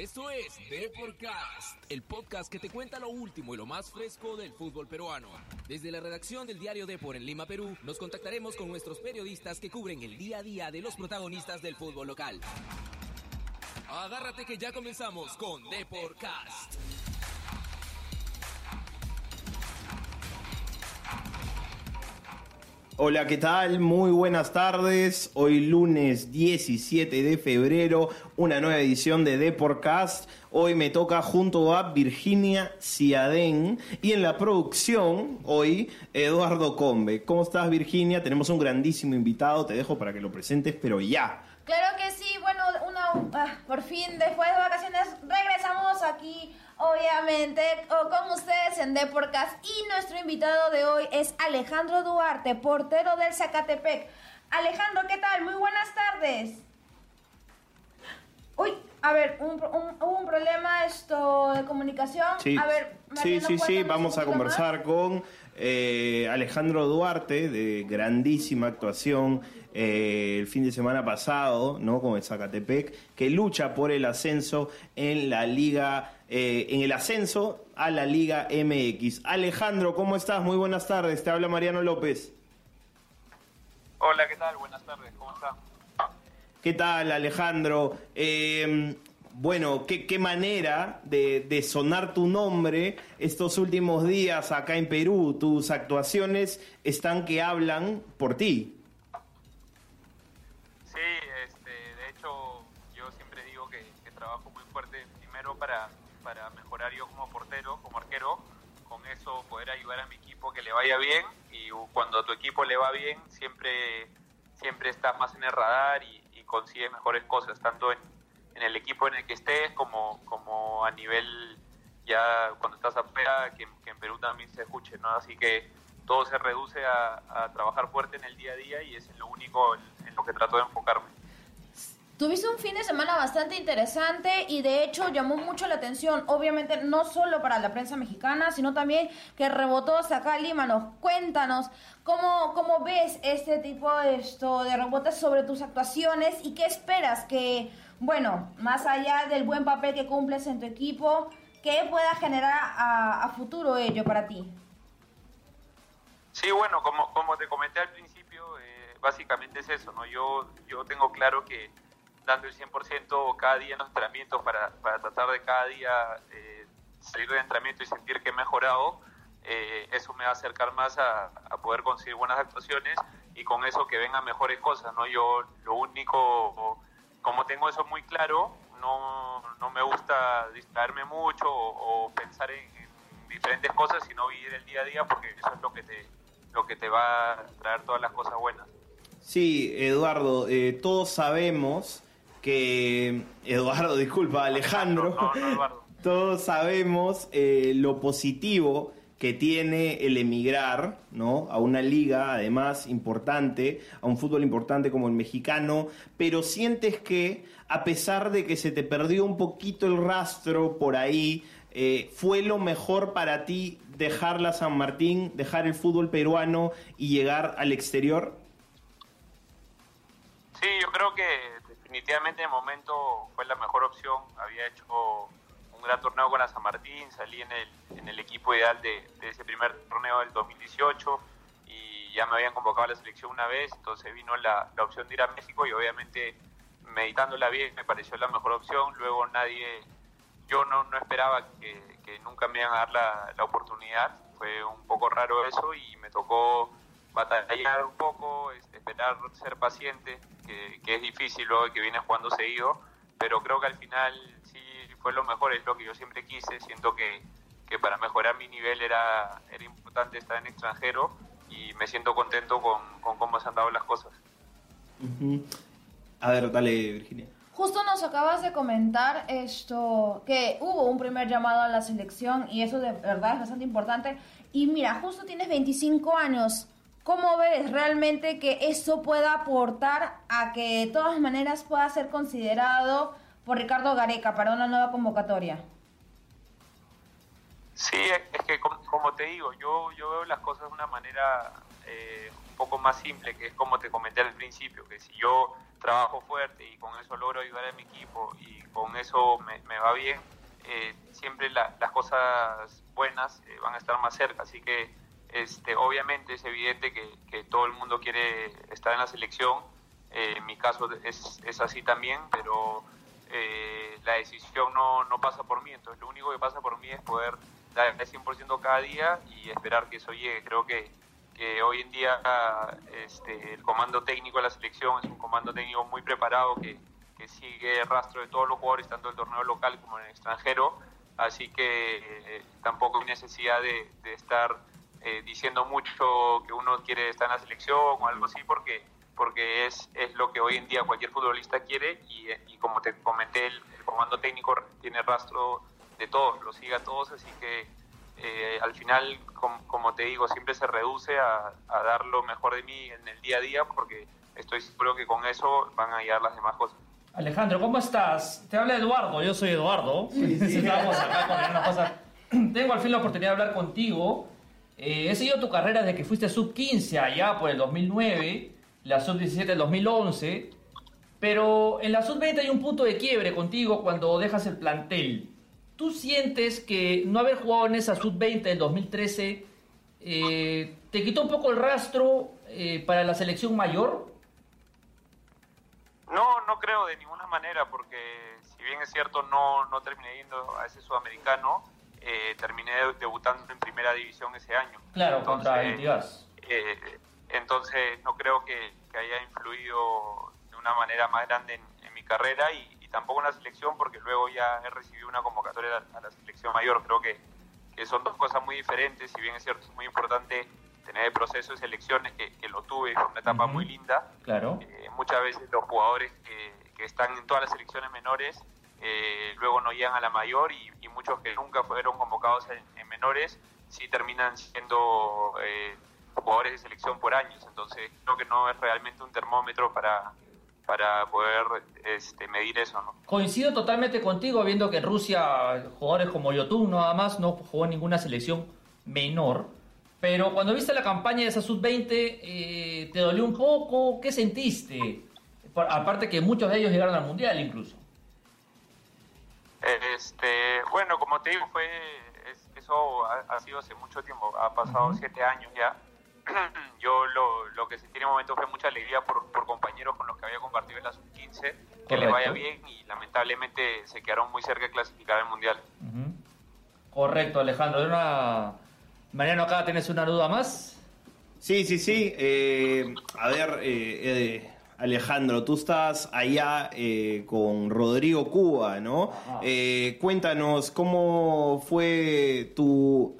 Esto es Deporcast, el podcast que te cuenta lo último y lo más fresco del fútbol peruano. Desde la redacción del diario Depor en Lima, Perú, nos contactaremos con nuestros periodistas que cubren el día a día de los protagonistas del fútbol local. Agárrate que ya comenzamos con Deporcast. Hola, ¿qué tal? Muy buenas tardes. Hoy lunes 17 de febrero, una nueva edición de Deporcast. Hoy me toca junto a Virginia Ciadén y en la producción hoy Eduardo Combe. ¿Cómo estás Virginia? Tenemos un grandísimo invitado, te dejo para que lo presentes, pero ya. Claro que sí, bueno, una, ah, por fin después de vacaciones regresamos aquí, obviamente, con ustedes en Deporcast y nuestro invitado de hoy es Alejandro Duarte, portero del Zacatepec. Alejandro, ¿qué tal? Muy buenas tardes. Uy, a ver, un, un, hubo un problema esto de comunicación. Sí, a ver, sí, Mariano, sí, sí, vamos a conversar más. con eh, Alejandro Duarte, de grandísima actuación eh, el fin de semana pasado, ¿no? Con el Zacatepec, que lucha por el ascenso en la Liga, eh, en el ascenso a la Liga MX. Alejandro, ¿cómo estás? Muy buenas tardes, te habla Mariano López. Hola, ¿qué tal? Buenas tardes, ¿cómo está? ¿Qué tal, Alejandro? Eh, bueno, ¿qué, qué manera de, de sonar tu nombre estos últimos días acá en Perú. Tus actuaciones están que hablan por ti. Trabajo muy fuerte primero para, para mejorar yo como portero, como arquero, con eso poder ayudar a mi equipo que le vaya bien y cuando a tu equipo le va bien siempre, siempre estás más en el radar y, consigues mejores cosas, tanto en, el equipo en el que estés como, como a nivel ya cuando estás afuera, que, que en Perú también se escuche, ¿no? Así que todo se reduce a, trabajar fuerte en el día a día y es lo único en lo que trato de enfocarme. Tuviste un fin de semana bastante interesante y de hecho llamó mucho la atención, obviamente no solo para la prensa mexicana, sino también que rebotó hasta acá Límanos. Cuéntanos, ¿cómo, ¿cómo ves este tipo de, esto, de rebotes sobre tus actuaciones y qué esperas que, bueno, más allá del buen papel que cumples en tu equipo, qué pueda generar a, a futuro ello para ti? Sí, bueno, como, como te comenté al principio, eh, básicamente es eso, ¿no? Yo, yo tengo claro que dando el 100% cada día en los entrenamientos para, para tratar de cada día eh, salir del entrenamiento y sentir que he mejorado, eh, eso me va a acercar más a, a, poder conseguir buenas actuaciones y con eso que vengan mejores cosas, ¿no? Yo lo único, como tengo eso muy claro, no, no me gusta distraerme mucho o, pensar en, en diferentes cosas, sino vivir el día a día porque eso es lo que te, lo que te va a traer todas las cosas buenas. Sí, Eduardo, eh, todos sabemos que... Eduardo, disculpa, Alejandro. No, no, Eduardo. todos sabemos eh, lo positivo que tiene el emigrar, ¿no? A una liga, además, importante, a un fútbol importante como el mexicano, pero sientes que, a pesar de que se te perdió un poquito el rastro por ahí, eh, ¿fue lo mejor para ti dejar la San Martín, dejar el fútbol peruano y llegar al exterior? Sí, yo creo que definitivamente de momento fue la mejor opción. Había hecho un gran torneo con la San Martín, salí en el, en el equipo ideal de, de ese primer torneo del 2018 y ya me habían convocado a la selección una vez, entonces vino la, la opción de ir a México y obviamente meditándola bien me pareció la mejor opción. Luego nadie, yo no, no esperaba que, que, nunca me iban a dar la, la, oportunidad, fue un poco raro eso y me tocó batallar un poco, esperar ser paciente, que, que, es difícil de que viene jugando seguido, pero creo que al final sí fue lo mejor, es lo que yo siempre quise, siento que, que para mejorar mi nivel era, era importante estar en extranjero y me siento contento con, con cómo se han dado las cosas. Uh -huh. A ver, dale, Virginia. Justo nos acabas de comentar esto, que hubo un primer llamado a la selección y eso de verdad es bastante importante. Y mira, justo tienes 25 años. ¿Cómo ves realmente que eso pueda aportar a que de todas maneras pueda ser considerado por Ricardo Gareca para una nueva convocatoria? Sí, es que como te digo, yo, yo veo las cosas de una manera eh, un poco más simple, que es como te comenté al principio, que si yo trabajo fuerte y con eso logro ayudar a mi equipo y con eso me, va bien, eh, siempre las cosas buenas eh, van a estar más cerca. Así que este, obviamente es evidente que, que todo el mundo quiere estar en la selección. en mi caso es, es así también, pero la decisión no, no pasa por mí. Entonces lo único que pasa por mí es poder dar el 100% cada día y esperar que eso llegue. Creo que que hoy en día este, el comando técnico de la selección es un comando técnico muy preparado que, sigue el rastro de todos los jugadores, tanto el torneo local como en el extranjero, así que eh, tampoco hay necesidad de, estar eh, diciendo mucho que uno quiere estar en la selección o algo así, porque porque es, es lo que hoy en día cualquier futbolista quiere y, como te comenté, el, el comando técnico tiene rastro de todos, lo sigue a todos, así que eh, al final, como te digo, siempre se reduce a, dar lo mejor de mí en el día a día porque estoy seguro que con eso van a llegar las demás cosas. Alejandro, ¿cómo estás? Te habla Eduardo, yo soy Eduardo. Estamos acá con una cosa. Tengo al fin la oportunidad de hablar contigo. Eh, he seguido tu carrera desde que fuiste sub-15 allá por el 2009, la sub-17 del 2011, pero en la sub-20 hay un punto de quiebre contigo cuando dejas el plantel. ¿Tú sientes que no haber jugado en esa sub-20 del 2013 eh, te quitó un poco el rastro eh, para la selección mayor? No, no creo de ninguna manera, porque si bien es cierto no, no terminé yendo a ese sudamericano, eh, terminé debutando en primera división ese año. Claro, entonces, contra Entigas. entonces no creo que, haya influido de una manera más grande en mi carrera y, tampoco en la selección porque luego ya he recibido una convocatoria a la selección mayor. Creo que, que son dos cosas muy diferentes, si bien es cierto, es muy importante tener el proceso de selecciones, que, que lo tuve, fue una etapa muy linda. Claro. Eh, muchas veces los jugadores que, que, están en todas las selecciones menores eh, luego no llegan a la mayor y, muchos que nunca fueron convocados en, menores sí terminan siendo eh, jugadores de selección por años. Entonces creo que no es realmente un termómetro para, para poder este, medir eso. ¿no? Coincido totalmente contigo, viendo que en Rusia jugadores como Yotun nada más no jugó en ninguna selección menor. Pero cuando viste la campaña de esa sub-20, eh, ¿te dolió un poco? ¿Qué sentiste? aparte que muchos de ellos llegaron al Mundial incluso. Este, bueno, como te digo, fue eso ha, sido hace mucho tiempo, ha pasado siete años ya yo lo, lo, que sentí en el momento fue mucha alegría por, por compañeros con los que había compartido en la sub-15, que le vaya bien y lamentablemente se quedaron muy cerca de clasificar al Mundial. Correcto, Alejandro. Una... Mariano, acá tienes una duda más. Sí, sí, sí. Eh, a ver, eh, eh, Alejandro, tú estás allá con Rodrigo Cuba, ¿no? cuéntanos cómo fue tu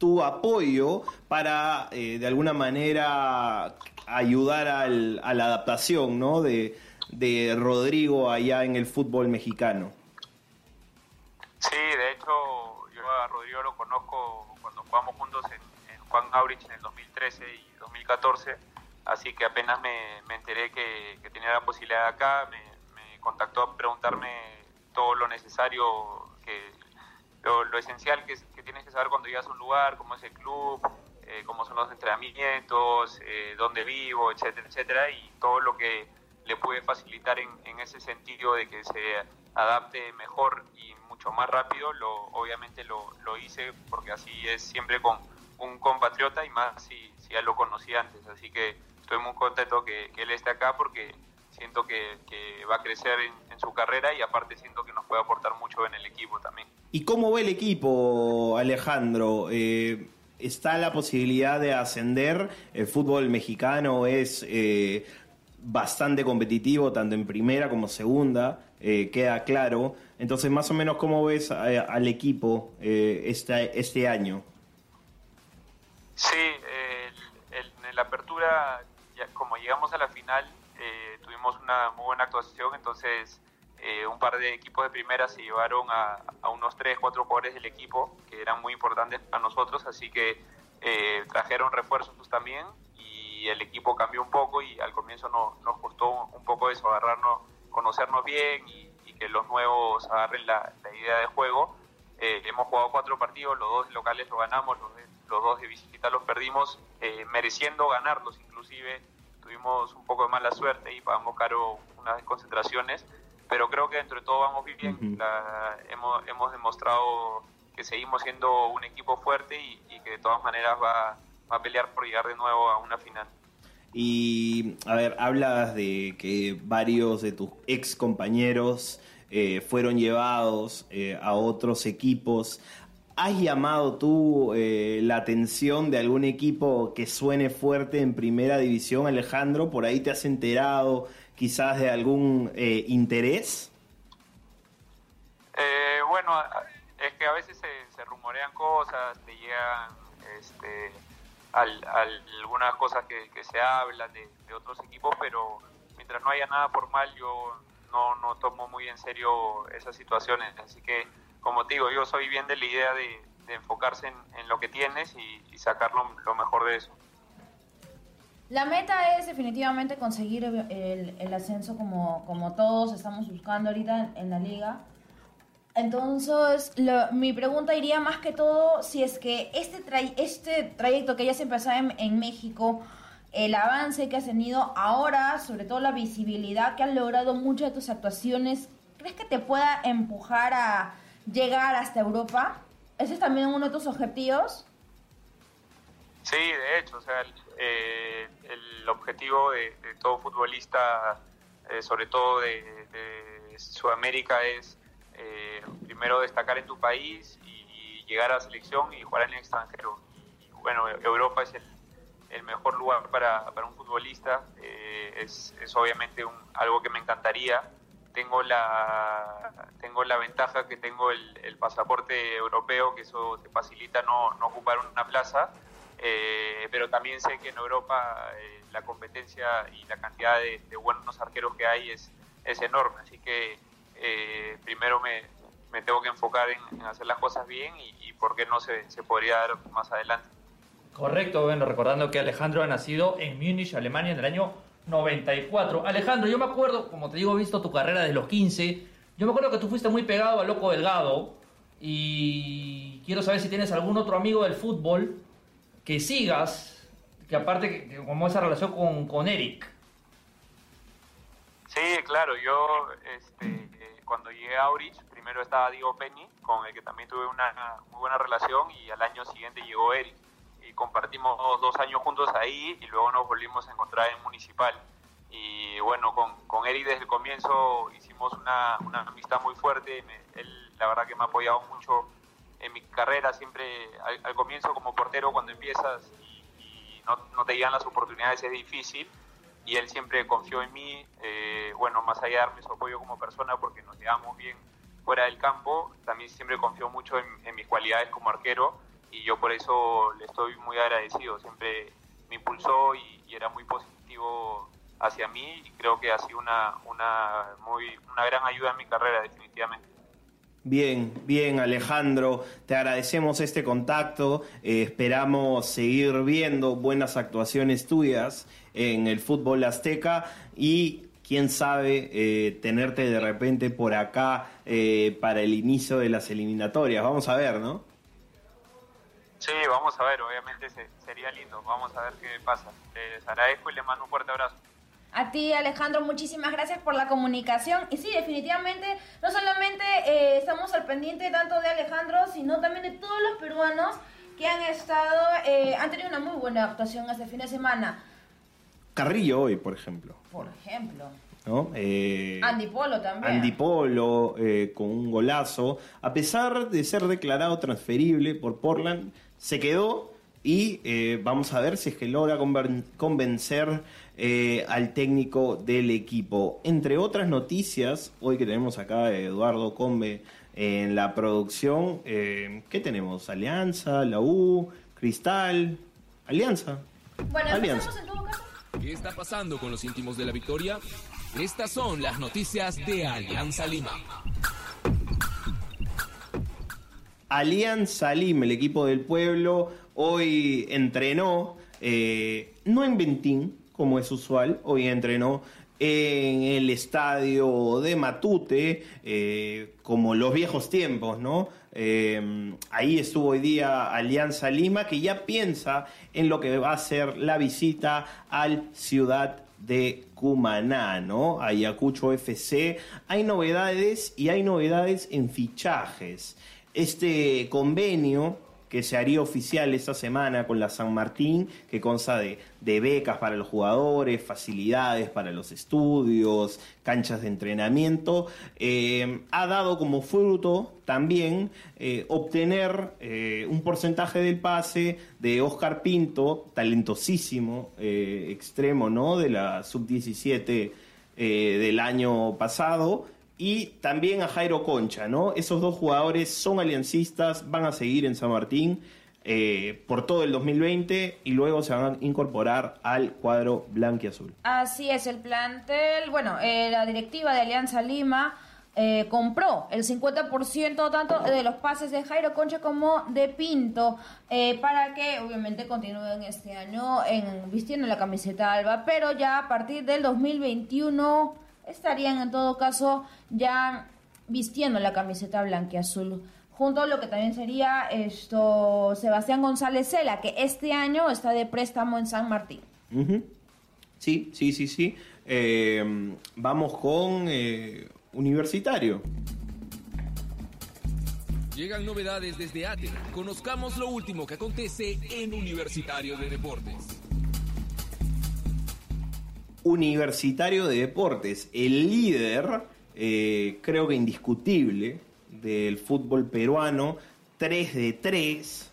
tu apoyo para, eh, de alguna manera, ayudar al, a la adaptación ¿no? de, de Rodrigo allá en el fútbol mexicano. Sí, de hecho, yo a Rodrigo lo conozco cuando jugamos juntos en, Juan Aurich en el 2013 y 2014, así que apenas me, me enteré que, tenía la posibilidad acá, me, contactó a preguntarme todo lo necesario que lo, esencial que, que, tienes que saber cuando llegas a un lugar, cómo es el club, eh, cómo son los entrenamientos, eh, dónde vivo, etcétera, etcétera, y todo lo que le puede facilitar en, en, ese sentido de que se adapte mejor y mucho más rápido, lo, obviamente lo, lo hice porque así es siempre con un compatriota y más si, si ya lo conocí antes, así que estoy muy contento que, que él esté acá porque siento que, que va a crecer en, en, su carrera y aparte siento que nos puede aportar mucho en el equipo también. ¿Y cómo ve el equipo, Alejandro? Eh, ¿Está la posibilidad de ascender? El fútbol mexicano es eh, bastante competitivo, tanto en primera como segunda, eh, queda claro. Entonces, más o menos, ¿cómo ves al equipo este, este año? Sí, final, tuvimos una muy buena actuación, entonces eh, un par de equipos de primera se llevaron a, unos 3, 4 jugadores del equipo que eran muy importantes para nosotros, así que eh, trajeron refuerzos también y el equipo cambió un poco y al comienzo no, nos costó un poco eso, agarrarnos, conocernos bien y, que los nuevos agarren la, idea de juego. Eh, hemos jugado cuatro partidos, los dos locales los ganamos, los, los dos de visita los perdimos, mereciendo ganarlos inclusive tuvimos un poco de mala suerte y pagamos caro unas desconcentraciones pero creo que dentro de todo vamos bien. hemos, hemos demostrado que seguimos siendo un equipo fuerte y, que de todas maneras va, va a pelear por llegar de nuevo a una final. Y, a ver, hablas de que varios de tus ex compañeros eh, fueron llevados eh, a otros equipos. ¿Has llamado tú eh, la atención de algún equipo que suene fuerte en primera división, Alejandro? ¿Por ahí te has enterado quizás de algún interés? bueno, es que a veces se, rumorean cosas, te llegan este, al, algunas cosas que, se hablan de, otros equipos, pero mientras no haya nada formal yo no, no tomo muy en serio esas situaciones. Así que, como te digo, yo soy bien de la idea de, enfocarse en, lo que tienes y, sacar lo, mejor de eso. La meta es definitivamente conseguir el, ascenso como, como todos estamos buscando ahorita en la liga. Entonces, mi pregunta iría más que todo si es que este, este trayecto que ya se empezó en, en, México, el avance que has tenido ahora, sobre todo la visibilidad que han logrado muchas de tus actuaciones, ¿crees que te pueda empujar a llegar hasta Europa? ¿Ese es también uno de tus objetivos? Sí, de hecho, o sea, el, eh, objetivo de, todo futbolista, eh, sobre todo de, de Sudamérica, es eh, primero destacar en tu país y llegar a la selección y jugar en el extranjero. Y, bueno, Europa es el, mejor lugar para, para un futbolista, eh, es, es, obviamente un, algo que me encantaría. Tengo la, tengo la ventaja que tengo el, pasaporte europeo, que eso te facilita no, no ocupar una plaza, eh, pero también sé que en Europa la competencia y la cantidad de, buenos arqueros que hay es, es enorme, así que eh, primero me, me, tengo que enfocar en, hacer las cosas bien y, por qué no se, se, podría dar más adelante. Correcto, bueno, recordando que Alejandro ha nacido en Múnich, Alemania, en el año 94. Alejandro, yo me acuerdo, como te digo, he visto tu carrera desde los 15. Yo me acuerdo que tú fuiste muy pegado a Loco Delgado y quiero saber si tienes algún otro amigo del fútbol que sigas, que aparte, que, como esa relación con, con Eric. Sí, claro, yo este, cuando llegué a Aurich, primero estaba Diego Penny, con el que también tuve una muy buena relación, y al año siguiente llegó Eric. Y compartimos dos años juntos ahí y luego nos volvimos a encontrar en Municipal. Y bueno, con, con Eric desde el comienzo hicimos una, una amistad muy fuerte. él, la verdad, que me ha apoyado mucho en mi carrera, siempre al, comienzo como portero, cuando empiezas y, no, no te llegan las oportunidades, es difícil y él siempre confió en mí, eh, bueno, más allá de darme su apoyo como persona porque nos llevamos bien fuera del campo, también siempre confió mucho en, mis cualidades como arquero y yo por eso le estoy muy agradecido, siempre me impulsó y, era muy positivo hacia mí y creo que ha sido una, una, muy, una gran ayuda en mi carrera definitivamente. Bien, bien Alejandro, te agradecemos este contacto, eh, esperamos seguir viendo buenas actuaciones tuyas en el fútbol azteca y quién sabe eh, tenerte de repente por acá eh, para el inicio de las eliminatorias. Vamos a ver, ¿no? Sí, vamos a ver, obviamente sería lindo. Vamos a ver qué pasa. Les agradezco y les mando un fuerte abrazo. A ti, Alejandro, muchísimas gracias por la comunicación. Y sí, definitivamente, no solamente eh, estamos al pendiente tanto de Alejandro, sino también de todos los peruanos que han estado, han tenido una muy buena actuación este fin de semana. Carrillo hoy, por ejemplo. Por ejemplo. ¿No? Eh, Andy Polo también. Andy Polo eh, con un golazo. A pesar de ser declarado transferible por Portland, se quedó y eh, vamos a ver si es que logra convencer al técnico del equipo. Entre otras noticias, hoy que tenemos acá a Eduardo Combe en la producción, ¿qué tenemos? Alianza, la U, Cristal, Alianza. Bueno, Alianza. en todo caso ¿Qué está pasando con los íntimos de la victoria? Estas son las noticias de Alianza Lima. Alianza Lima, el equipo del pueblo, hoy entrenó, eh, no en Ventín, como es usual, hoy entrenó en el estadio de Matute, eh, como los viejos tiempos, ¿no? Eh, ahí estuvo hoy día Alianza Lima, que ya piensa en lo que va a ser la visita al Ciudad de Cumaná, ¿no? Ayacucho FC. Hay novedades y hay novedades en fichajes. Este convenio que se haría oficial esta semana con la San Martín, que consta de, becas para los jugadores, facilidades para los estudios, canchas de entrenamiento, eh, ha dado como fruto también eh, obtener eh, un porcentaje del pase de Oscar Pinto, talentosísimo extremo ¿no? de la sub-17 eh, del año pasado, y también a Jairo Concha, ¿no? Esos dos jugadores son aliancistas, van a seguir en San Martín eh, por todo el 2020 y luego se van a incorporar al cuadro blanquiazul. Así es, el plantel, bueno, eh, la directiva de Alianza Lima eh, compró el 50% tanto de los pases de Jairo Concha como de Pinto eh, para que obviamente continúen este año en, vistiendo la camiseta alba, pero ya a partir del 2021 estarían en todo caso ya vistiendo la camiseta blanquiazul. Junto a lo que también sería esto Sebastián González Cela, que este año está de préstamo en San Martín. Uh -huh. Sí, sí, sí, sí. Eh, vamos con eh, Universitario. Llegan novedades desde ATE. Conozcamos lo último que acontece en Universitario de Deportes. Universitario de Deportes, el líder, eh, creo que indiscutible, del fútbol peruano, 3 de 3,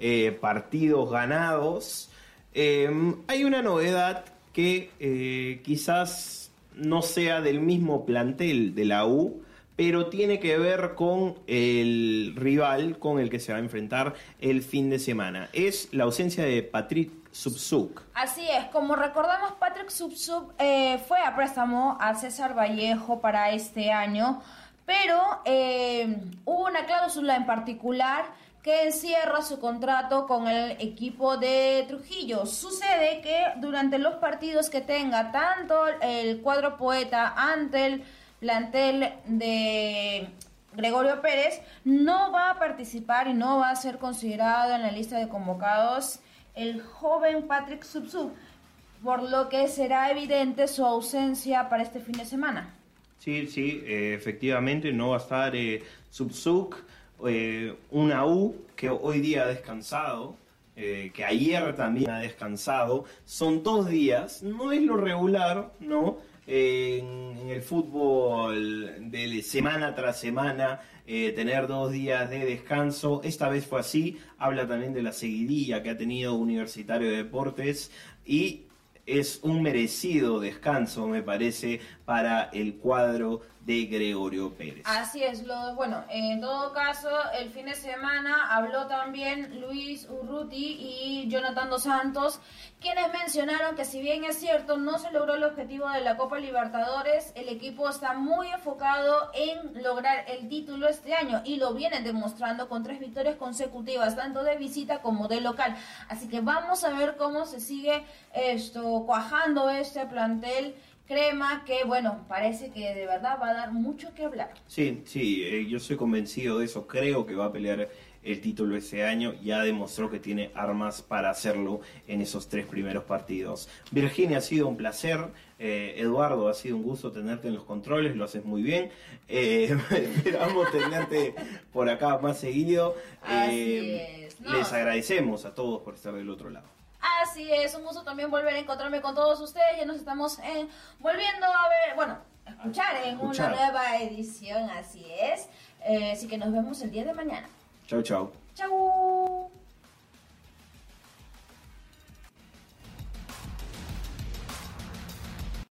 eh, partidos ganados. Eh, hay una novedad que eh, quizás no sea del mismo plantel de la U, pero tiene que ver con el rival con el que se va a enfrentar el fin de semana. Es la ausencia de Patrick Subsuk. Así es, como recordamos, Patrick Subsuk eh, fue a préstamo a César Vallejo para este año, pero eh, hubo una cláusula en particular que encierra su contrato con el equipo de Trujillo. Sucede que durante los partidos que tenga tanto el cuadro poeta ante el plantel de Gregorio Pérez, no va a participar y no va a ser considerado en la lista de convocados el joven Patrick Subsub, por lo que será evidente su ausencia para este fin de semana. Sí, sí, eh, efectivamente no va a estar eh, eh, una U que hoy día ha descansado, eh, que ayer también ha descansado, son dos días, no es lo regular, ¿no? En, el fútbol de semana tras semana, eh, tener dos días de descanso. Esta vez fue así. Habla también de la seguidilla que ha tenido Universitario de Deportes y es un merecido descanso, me parece, para el cuadro de Gregorio Pérez. Así es, lo, bueno, en todo caso, el fin de semana habló también Luis Urruti y Jonathan Dos Santos, quienes mencionaron que si bien es cierto, no se logró el objetivo de la Copa Libertadores, el equipo está muy enfocado en lograr el título este año y lo vienen demostrando con tres victorias consecutivas, tanto de visita como de local. Así que vamos a ver cómo se sigue esto cuajando este plantel crema que, bueno, parece que de verdad va a dar mucho que hablar. Sí, sí, eh, yo soy convencido de eso. Creo que va a pelear el título ese año. Ya demostró que tiene armas para hacerlo en esos tres primeros partidos. Virginia, ha sido un placer. Eh, Eduardo, ha sido un gusto tenerte en los controles, lo haces muy bien. Eh, esperamos tenerte por acá más seguido. No. Les agradecemos a todos por estar del otro lado. Así es, un gusto también volver a encontrarme con todos ustedes. Ya nos estamos eh, volviendo a ver, bueno, a escuchar en escuchar. una nueva edición, así es. Eh, así que nos vemos el día de mañana. Chau, chau. Chau.